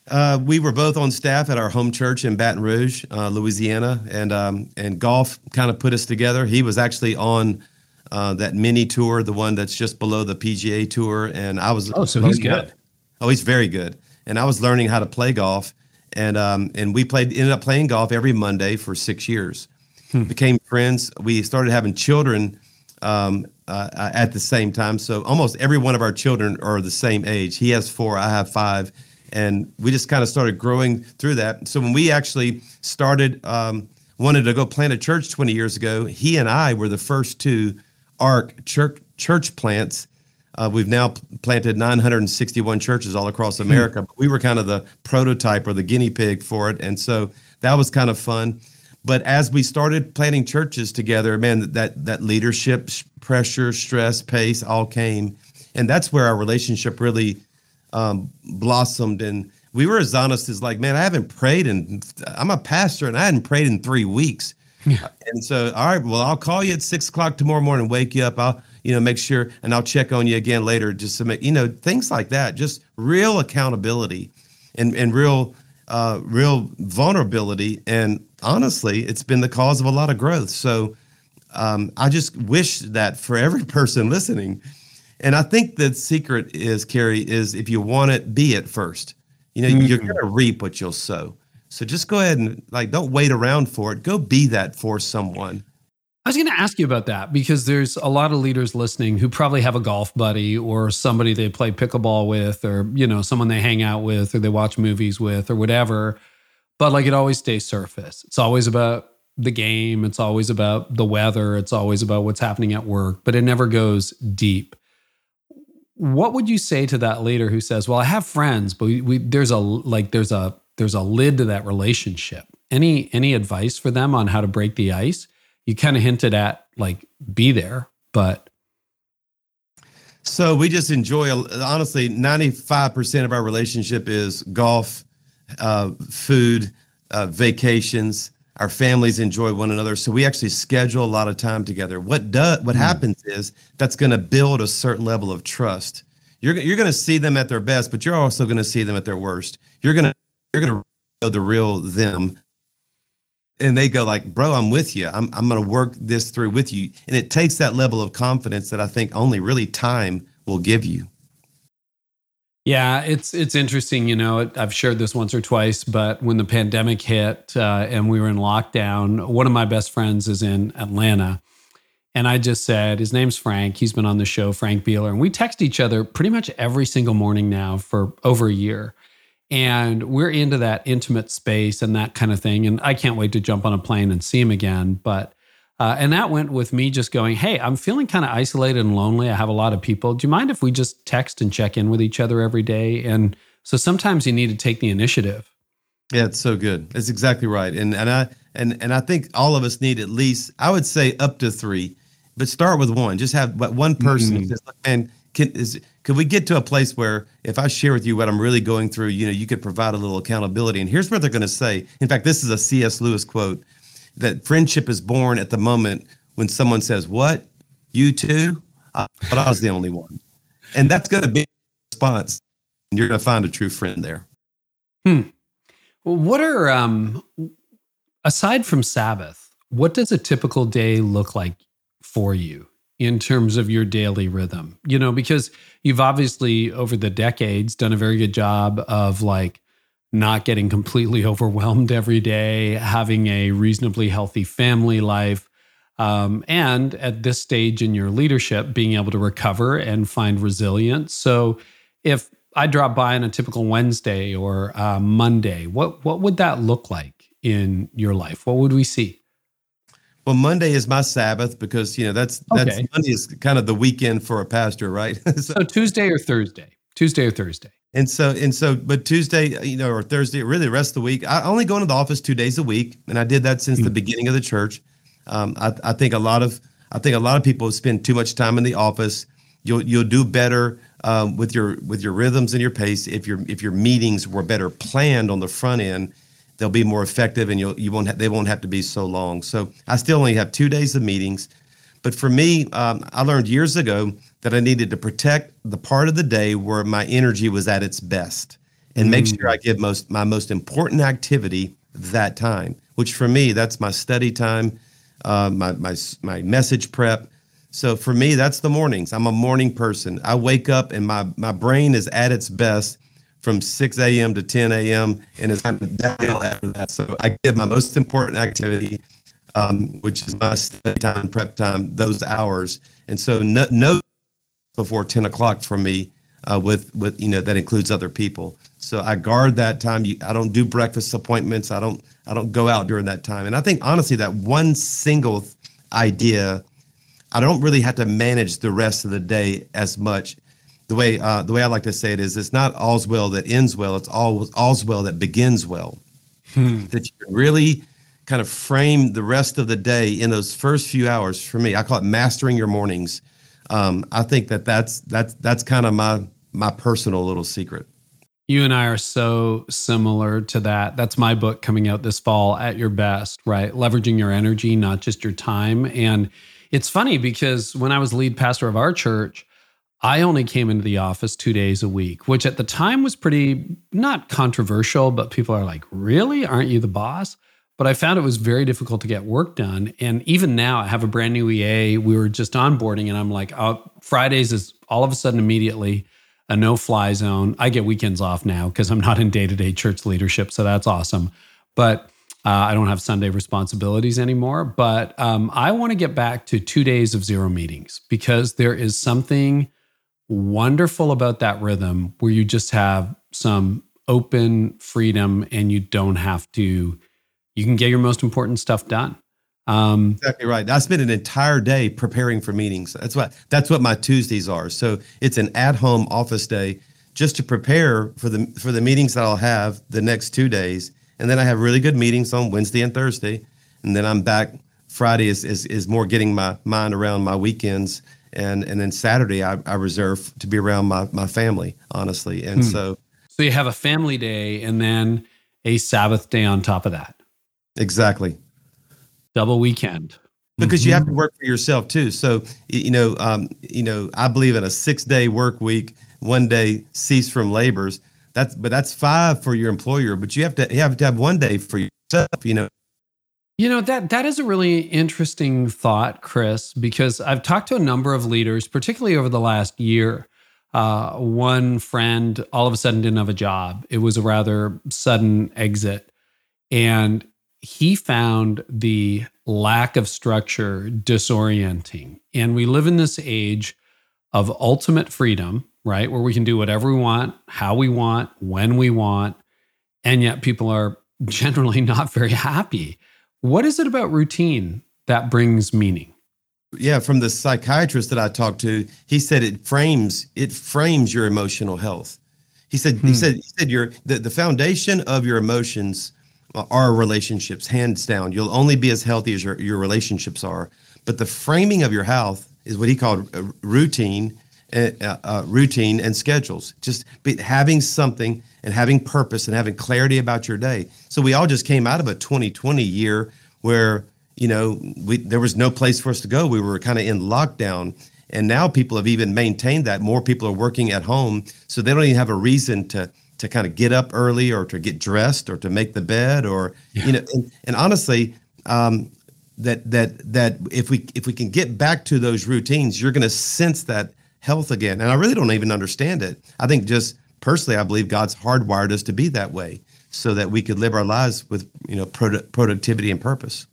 Uh, we were both on staff at our home church in Baton Rouge, uh, Louisiana, and um, and golf kind of put us together. He was actually on uh, that mini tour, the one that's just below the PGA tour, and I was. Oh, so he's good. Oh, he's very good, and I was learning how to play golf, and um, and we played ended up playing golf every Monday for six years. Hmm. Became friends. We started having children um, uh, at the same time, so almost every one of our children are the same age. He has four, I have five and we just kind of started growing through that. So when we actually started, um, wanted to go plant a church 20 years ago, he and I were the first two ARC church church plants. Uh, we've now planted 961 churches all across hmm. America. Hmm. we were kind of the prototype or the guinea pig for it, and so that was kind of fun. But as we started planting churches together, man, that that leadership pressure, stress, pace all came, and that's where our relationship really um, blossomed. And we were as honest as like, man, I haven't prayed and I'm a pastor and I hadn't prayed in three weeks. Yeah. And so, all right, well, I'll call you at six o'clock tomorrow morning, wake you up. I'll, you know, make sure and I'll check on you again later just to make, you know, things like that. Just real accountability and, and real, uh, real vulnerability. And honestly, it's been the cause of a lot of growth. So um, I just wish that for every person listening, and I think the secret is, Carey, is if you want it, be it first. You know, mm-hmm. you're going to reap what you'll sow. So just go ahead and like, don't wait around for it. Go be that for someone. I was going to ask you about that because there's a lot of leaders listening who probably have a golf buddy or somebody they play pickleball with or, you know, someone they hang out with or they watch movies with or whatever. But like it always stays surface. It's always about the game. It's always about the weather. It's always about what's happening at work, but it never goes deep what would you say to that leader who says, "Well, I have friends, but we, we, there's a like there's a there's a lid to that relationship." Any any advice for them on how to break the ice? You kind of hinted at like be there, but so we just enjoy honestly 95% of our relationship is golf, uh, food, uh, vacations, our families enjoy one another so we actually schedule a lot of time together. What does what mm. happens is that's going to build a certain level of trust. You're, you're going to see them at their best but you're also going to see them at their worst. You're going to you're going to know the real them and they go like bro i'm with you i'm, I'm going to work this through with you and it takes that level of confidence that i think only really time will give you yeah, it's it's interesting. You know, I've shared this once or twice, but when the pandemic hit uh, and we were in lockdown, one of my best friends is in Atlanta, and I just said his name's Frank. He's been on the show, Frank Bealer, and we text each other pretty much every single morning now for over a year. And we're into that intimate space and that kind of thing. And I can't wait to jump on a plane and see him again. But uh, and that went with me just going, Hey, I'm feeling kind of isolated and lonely. I have a lot of people. Do you mind if we just text and check in with each other every day? And so sometimes you need to take the initiative. Yeah, it's so good. It's exactly right. And and I and and I think all of us need at least, I would say up to three, but start with one. Just have one person mm-hmm. says, and can is could we get to a place where if I share with you what I'm really going through, you know, you could provide a little accountability. And here's what they're going to say. In fact, this is a C.S. Lewis quote that friendship is born at the moment when someone says, "What? You too?" I I was the only one, and that's going to be a response. You're going to find a true friend there. Hmm. Well, what are um, aside from Sabbath? What does a typical day look like for you? In terms of your daily rhythm? You know, because you've obviously over the decades done a very good job of like not getting completely overwhelmed every day, having a reasonably healthy family life. Um, and at this stage in your leadership, being able to recover and find resilience. So, if I drop by on a typical Wednesday or uh, Monday, what what would that look like in your life? What would we see? Well, Monday is my Sabbath because you know that's that's okay. Monday is kind of the weekend for a pastor, right? so, so, Tuesday or Thursday, Tuesday or Thursday. And so and so, but Tuesday, you know, or Thursday, really the rest of the week, I only go into the office two days a week, and I did that since mm-hmm. the hmm. beginning of the church. Um, I, I think a lot of I think a lot of people spend too much time in the office. You'll you'll do better um, with your with your rhythms and your pace if your if your meetings were better planned on the front end they'll be more effective and you'll you won't ha- they won't have to be so long. So I still only have two days of meetings, but for me, um, I learned years ago that I needed to protect the part of the day where my energy was at its best and mm. make sure I give most my most important activity that time. Which for me, that's my study time, uh, my my my message prep. So for me, that's the mornings. I'm a morning person. I wake up and my my brain is at its best from 6 a.m. to 10 a.m. and it's kind of downhill after that. So I give my most important activity, um, which is my study time, prep time, those hours. And so no, no before 10 o'clock for me uh, with, with, you know, that includes other people. So I guard that time. I don't do breakfast appointments. I don't, I don't go out during that time. And I think honestly that one single idea, I don't really have to manage the rest of the day as much the way uh, the way I like to say it is, it's not all's well that ends well. It's all all's well that begins well. Hmm. That you really kind of frame the rest of the day in those first few hours. For me, I call it mastering your mornings. Um, I think that that's that's that's kind of my my personal little secret. You and I are so similar to that. That's my book coming out this fall at your best, right? Leveraging your energy, not just your time. And it's funny because when I was lead pastor of our church, I only came into the office two days a week, which at the time was pretty not controversial, but people are like, really? Aren't you the boss? But I found it was very difficult to get work done. And even now, I have a brand new EA. We were just onboarding, and I'm like, oh, Fridays is all of a sudden immediately a no fly zone. I get weekends off now because I'm not in day to day church leadership. So that's awesome. But uh, I don't have Sunday responsibilities anymore. But um, I want to get back to two days of zero meetings because there is something wonderful about that rhythm where you just have some open freedom and you don't have to you can get your most important stuff done. Um, exactly right. I spend an entire day preparing for meetings. That's what that's what my tuesdays are. So it's an at-home office day just to prepare for the for the meetings that i'll have the next two days. And then i have really good meetings on wednesday and thursday. And then i'm back. Friday is is, is more getting my mind around my weekends and and then Saturday I, I reserve to be around my my family, honestly. And hmm. so so you have a family day and then a Sabbath day on top of that. Exactly. Double weekend. Because mm-hmm. you have to work for yourself too. So you know, um, you know, I believe in a six day work week, one day cease from labors. That's but that's five for your employer. But you have to you have to have one day for yourself. You know, you know that that is a really interesting thought, Chris, because I've talked to a number of leaders, particularly over the last year. Uh, one friend all of a sudden didn't have a job. It was a rather sudden exit, and he found the lack of structure disorienting. And we live in this age of ultimate freedom, right, where we can do whatever we want, how we want, when we want, and yet people are generally not very happy. What is it about routine that brings meaning? Yeah, from the psychiatrist that I talked to, he said it frames it frames your emotional health. He said hmm. he said he said your the, the foundation of your emotions are relationships, hands down. You'll only be as healthy as your, your relationships are. But the framing of your health is what he called routine, uh, uh, routine and schedules. Just be, having something and having purpose and having clarity about your day. So we all just came out of a 2020 year where you know we there was no place for us to go. We were kind of in lockdown, and now people have even maintained that. More people are working at home, so they don't even have a reason to to kind of get up early or to get dressed or to make the bed or yeah. you know. And, and honestly, um, that that that if we if we can get back to those routines, you're going to sense that health again. And I really don't even understand it. I think just personally, I believe God's hardwired us to be that way so that we could live our lives with you know produ- productivity and purpose.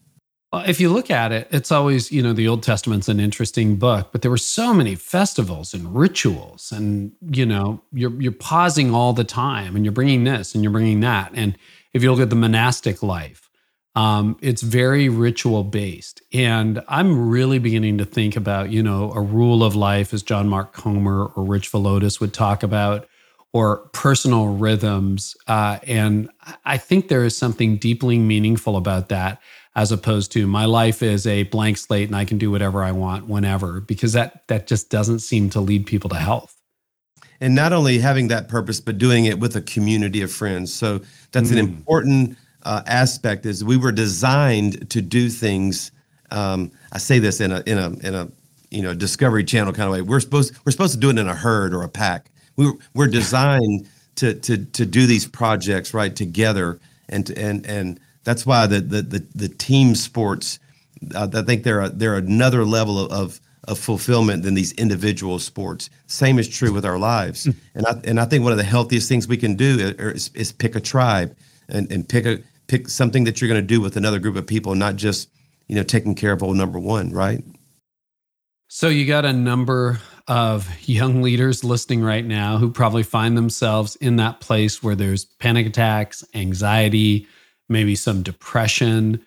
Well, if you look at it, it's always, you know, the Old Testament's an interesting book, but there were so many festivals and rituals and, you know, you're you're pausing all the time and you're bringing this and you're bringing that. And if you look at the monastic life, um, it's very ritual based. And I'm really beginning to think about, you know, a rule of life as John Mark Comer or Rich Villodas would talk about, or personal rhythms. Uh, and I think there is something deeply meaningful about that as opposed to my life is a blank slate and I can do whatever I want whenever because that that just doesn't seem to lead people to health. And not only having that purpose but doing it with a community of friends. So that's mm. an important uh, aspect is we were designed to do things um, I say this in a in a in a you know Discovery Channel kind of way. We're supposed we're supposed to do it in a herd or a pack. We we're designed to to to do these projects right together and and and that's why the the the, the team sports. Uh, I think they're a, they're another level of, of, of fulfillment than these individual sports. Same is true with our lives, hmm. and I and I think one of the healthiest things we can do is, is pick a tribe and, and pick a pick something that you're going to do with another group of people, not just you know taking care of old number one, right? So you got a number of young leaders listening right now who probably find themselves in that place where there's panic attacks, anxiety, maybe some depression.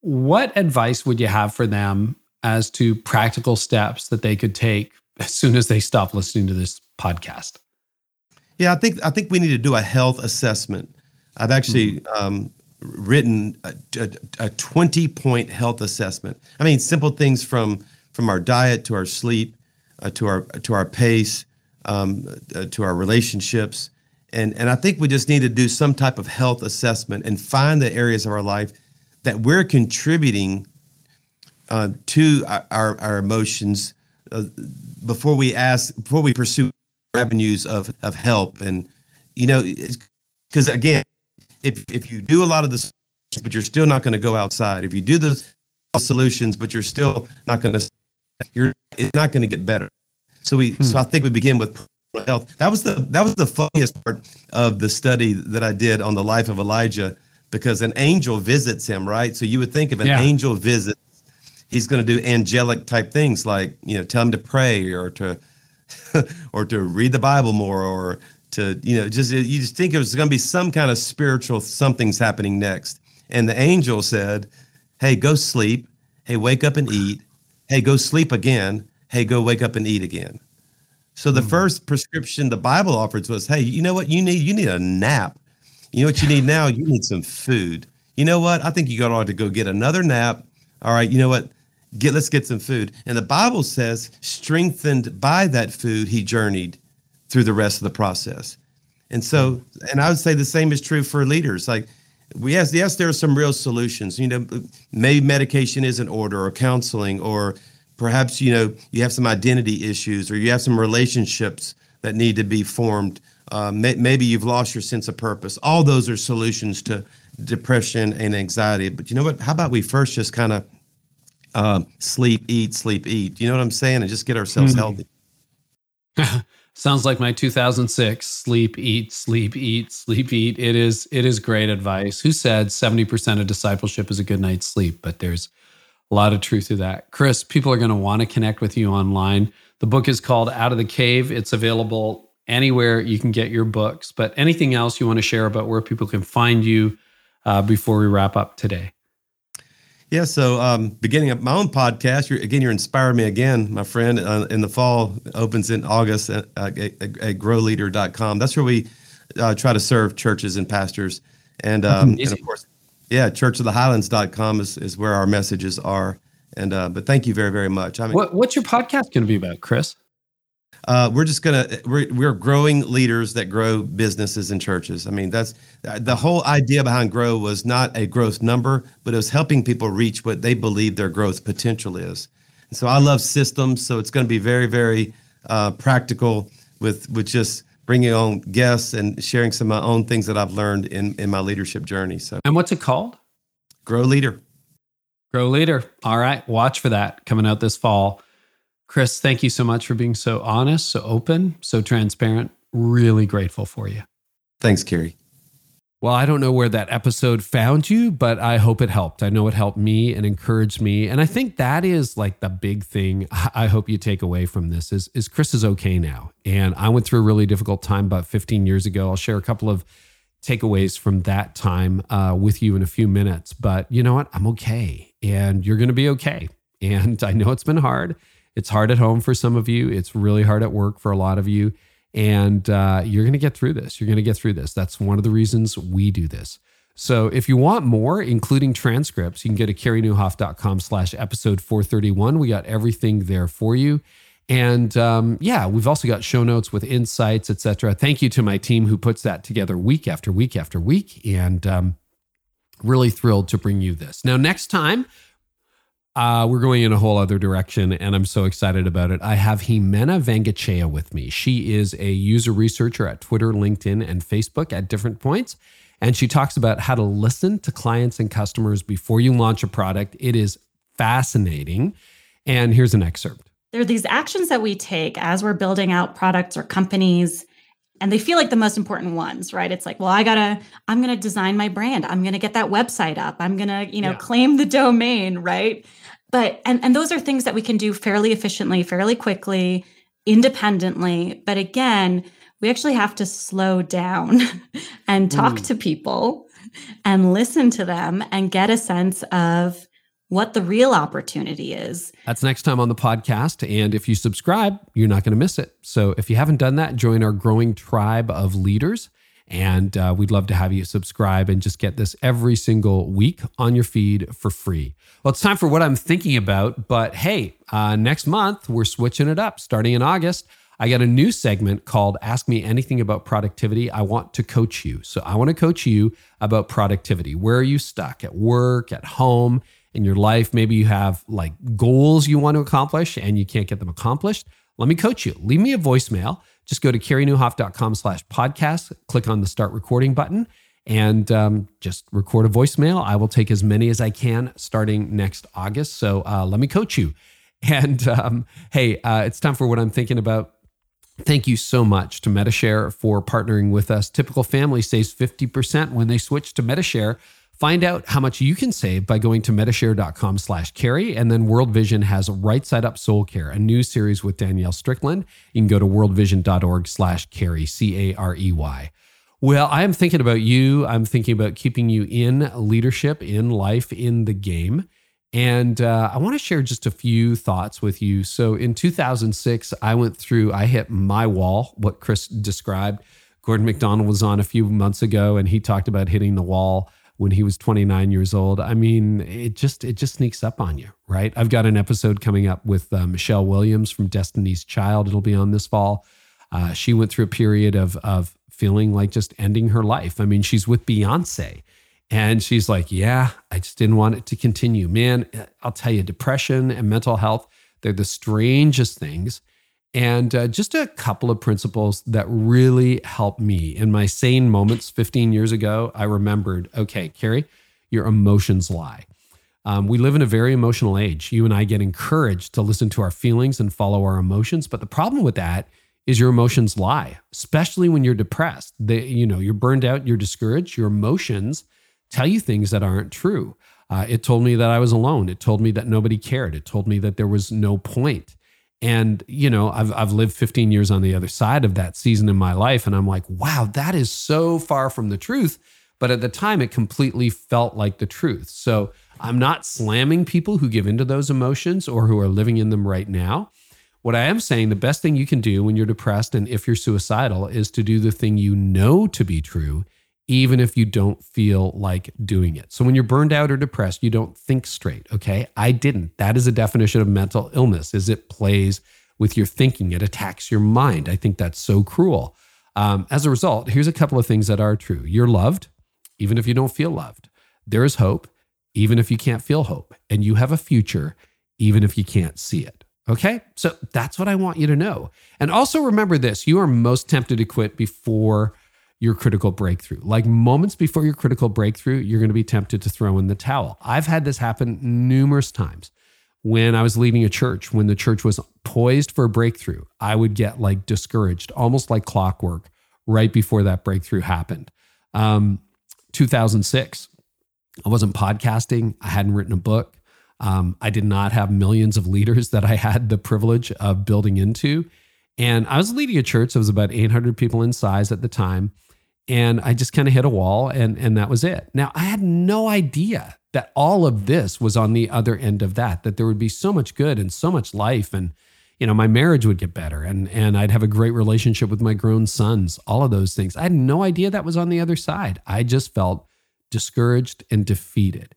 What advice would you have for them as to practical steps that they could take as soon as they stop listening to this podcast? Yeah, I think I think we need to do a health assessment. I've actually mm-hmm. um, written a, a, a, 20 point health assessment. I mean, simple things from from our diet to our sleep, uh, to our to our pace, um, uh, to our relationships, and, and I think we just need to do some type of health assessment and find the areas of our life that we're contributing uh, to our, our, emotions uh, before we ask, before we pursue avenues of, of help. And, you know, because again, if, if you do a lot of this, but you're still not going to go outside, if you do the solutions, but you're still not going to, you're, it's not going to get better. So we, hmm. so I think we begin with health. That was the that was the funniest part of the study that I did on the life of Elijah, because an angel visits him, right? So you would think of an yeah. angel visit, he's going to do angelic type things like you know tell him to pray or to or to read the Bible more or to you know just you just think it was going to be some kind of spiritual something's happening next. And the angel said, "Hey, go sleep. Hey, wake up and eat. Hey, go sleep again. Hey, go wake up and eat again." So the mm first prescription the Bible offers was, hey, you know what you need? You need a nap. You know what you need now? You need some food. You know what? I think you got to go get another nap. All right, you know what? Get let's get some food. And the Bible says, strengthened by that food, he journeyed through the rest of the process. And so, and I would say the same is true for leaders. Like, yes, yes, there are some real solutions. You know, maybe medication is in order, or counseling, or perhaps you know you have some identity issues or you have some relationships that need to be formed. Uh, may, maybe you've lost your sense of purpose. All those are solutions to depression and anxiety. But you know what? How about we first just kind of uh, sleep eat sleep eat? You know what i'm saying? And just get ourselves mm-hmm. healthy sounds like my 2006 sleep eat sleep eat sleep eat it is it is great advice who said 70% of discipleship is a good night's sleep but there's a lot of truth to that. Chris, people are going to want to connect with you online. The book is called Out of the Cave. It's available anywhere you can get your books. But anything else you want to share about where people can find you uh, before we wrap up today? Yeah, so um, beginning of my own podcast, you're, again, you're inspiring me again, my friend. Uh, in the fall, opens in August at, at, at growleader.com. That's where we uh, try to serve churches and pastors. And, um, and of course, yeah, churchofthehighlands.com is, is where our messages are. And uh, but thank you very very much. I mean, what, what's your podcast going to be about, Chris? Uh, we're just gonna we're, we're growing leaders that grow businesses and churches. I mean, that's the whole idea behind Grow was not a growth number, but it was helping people reach what they believe their growth potential is. And so I love systems, so it's going to be very very uh, practical with with just bringing on guests and sharing some of my own things that I've learned in, in my leadership journey. So, and what's it called? Grow Leader. Grow leader. All right. Watch for that coming out this fall. Chris, thank you so much for being so honest, so open, so transparent. Really grateful for you. Thanks, Carey. Well, I don't know where that episode found you, but I hope it helped. I know it helped me and encouraged me. And I think that is like the big thing I hope you take away from this is, is Chris is okay now. And I went through a really difficult time about 15 years ago. I'll share a couple of takeaways from that time uh, with you in a few minutes. But you know what? I'm okay. And you're going to be okay. And I know it's been hard. It's hard at home for some of you, it's really hard at work for a lot of you. And uh, you're going to get through this. You're going to get through this. That's one of the reasons we do this. So if you want more, including transcripts, you can go to careynieuwhof.com slash episode 431. We got everything there for you. And um, yeah, we've also got show notes with insights, etc. Thank you to my team who puts that together week after week after week. And um, really thrilled to bring you this. Now, next time, uh, we're going in a whole other direction, and I'm so excited about it. I have Jimena Vangachea with me. She is a user researcher at Twitter, LinkedIn, and Facebook at different points. And she talks about how to listen to clients and customers before you launch a product. It is fascinating. And here's an excerpt. There are these actions that we take as we're building out products or companies and they feel like the most important ones right? It's like well i gotta i'm gonna design my brand. I'm gonna get that website up. I'm gonna you know yeah. claim the domain right? But and and those are things that we can do fairly efficiently fairly quickly independently. But again we actually have to slow down and talk mm. to people and listen to them and get a sense of what the real opportunity is. That's next time on the podcast. And if you subscribe, you're not going to miss it. So if you haven't done that, join our growing tribe of leaders. And uh, we'd love to have you subscribe and just get this every single week on your feed for free. Well, it's time for what I'm thinking about. But hey, uh, next month, we're switching it up starting in August. I got a new segment called Ask Me Anything About Productivity. I want to coach you. So I want to coach you about productivity. Where are you stuck at work, at home? In your life. Maybe you have like goals you want to accomplish and you can't get them accomplished. Let me coach you. Leave me a voicemail. Just go to careynieuwhof.com slash podcast, click on the start recording button, and um, just record a voicemail. I will take as many as I can starting next August. So uh, let me coach you. And um, hey, uh, it's time for what I'm thinking about. Thank you so much to Medi-Share for partnering with us. Typical family saves 50% when they switch to Medi-Share. Find out how much you can save by going to medishare.com slash carey. And then World Vision has Right Side Up Soul Care, a new series with Danielle Strickland. You can go to worldvision.org slash carey, C A R E Y. Well, I am thinking about you. I'm thinking about keeping you in leadership, in life, in the game. And uh, I want to share just a few thoughts with you. So in 2006, I went through, I hit my wall, what Chris described. Gordon MacDonald was on a few months ago, and he talked about hitting the wall when he was 29 years old. I mean, it just it just sneaks up on you, right? I've got an episode coming up with uh, Michelle Williams from Destiny's Child. It'll be on this fall. Uh, she went through a period of of feeling like just ending her life. I mean, she's with Beyonce. And she's like, Yeah, I just didn't want it to continue. Man, I'll tell you, depression and mental health, they're the strangest things. And uh, just a couple of principles that really helped me in my sane moments 15 years ago. I remembered, okay, carey your emotions lie. Um, we live in a very emotional age. You and I get encouraged to listen to our feelings and follow our emotions. But the problem with that is your emotions lie, especially when you're depressed. They, you know, you're burned out, you're discouraged. Your emotions tell you things that aren't true. Uh, it told me that I was alone. It told me that nobody cared. It told me that there was no point. And, you know, I've, I've lived 15 years on the other side of that season in my life. And I'm like, wow, that is so far from the truth. But at the time, it completely felt like the truth. So I'm not slamming people who give into those emotions or who are living in them right now. What I am saying, the best thing you can do when you're depressed and if you're suicidal is to do the thing you know to be true even if you don't feel like doing it. So when you're burned out or depressed, you don't think straight, okay? I didn't. That is a definition of mental illness is it plays with your thinking, it attacks your mind. I think that's so cruel. Um, as a result, here's a couple of things that are true. You're loved, even if you don't feel loved. There is hope, even if you can't feel hope. And you have a future, even if you can't see it. Okay. So that's what I want you to know. And also remember this you are most tempted to quit before your critical breakthrough. Like moments before your critical breakthrough, you're going to be tempted to throw in the towel. I've had this happen numerous times when I was leading a church, when the church was poised for a breakthrough, I would get like discouraged, almost like clockwork, right before that breakthrough happened. Um, 2006, I wasn't podcasting, I hadn't written a book. Um, I did not have millions of leaders that I had the privilege of building into. And I was leading a church that was about 800 people in size at the time. And I just kind of hit a wall and, and that was it. Now, I had no idea that all of this was on the other end of that, that there would be so much good and so much life. And, you know, my marriage would get better and, and I'd have a great relationship with my grown sons, all of those things. I had no idea that was on the other side. I just felt discouraged and defeated.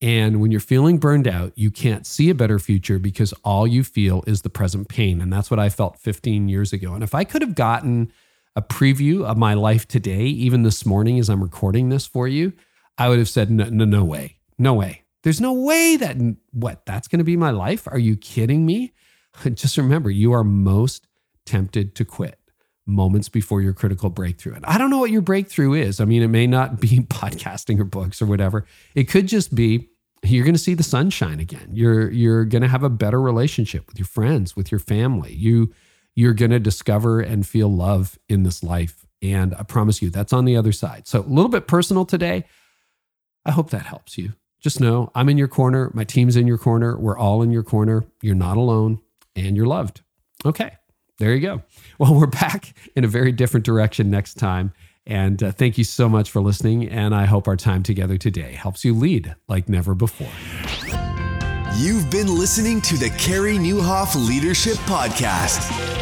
And when you're feeling burned out, you can't see a better future because all you feel is the present pain. And that's what I felt 15 years ago. And if I could have gotten a preview of my life today, even this morning as I'm recording this for you, I would have said, no, no, no way. No way. There's no way that what that's going to be my life. Are you kidding me? Just remember, you are most tempted to quit moments before your critical breakthrough. And I don't know what your breakthrough is. I mean, it may not be podcasting or books or whatever. It could just be you're going to see the sunshine again. You're you're going to have a better relationship with your friends, with your family. You you're going to discover and feel love in this life. And I promise you, that's on the other side. So a little bit personal today. I hope that helps you. Just know I'm in your corner. My team's in your corner. We're all in your corner. You're not alone and you're loved. Okay, there you go. Well, we're back in a very different direction next time. And uh, thank you so much for listening. And I hope our time together today helps you lead like never before. You've been listening to the Carey Nieuwhof Leadership Podcast.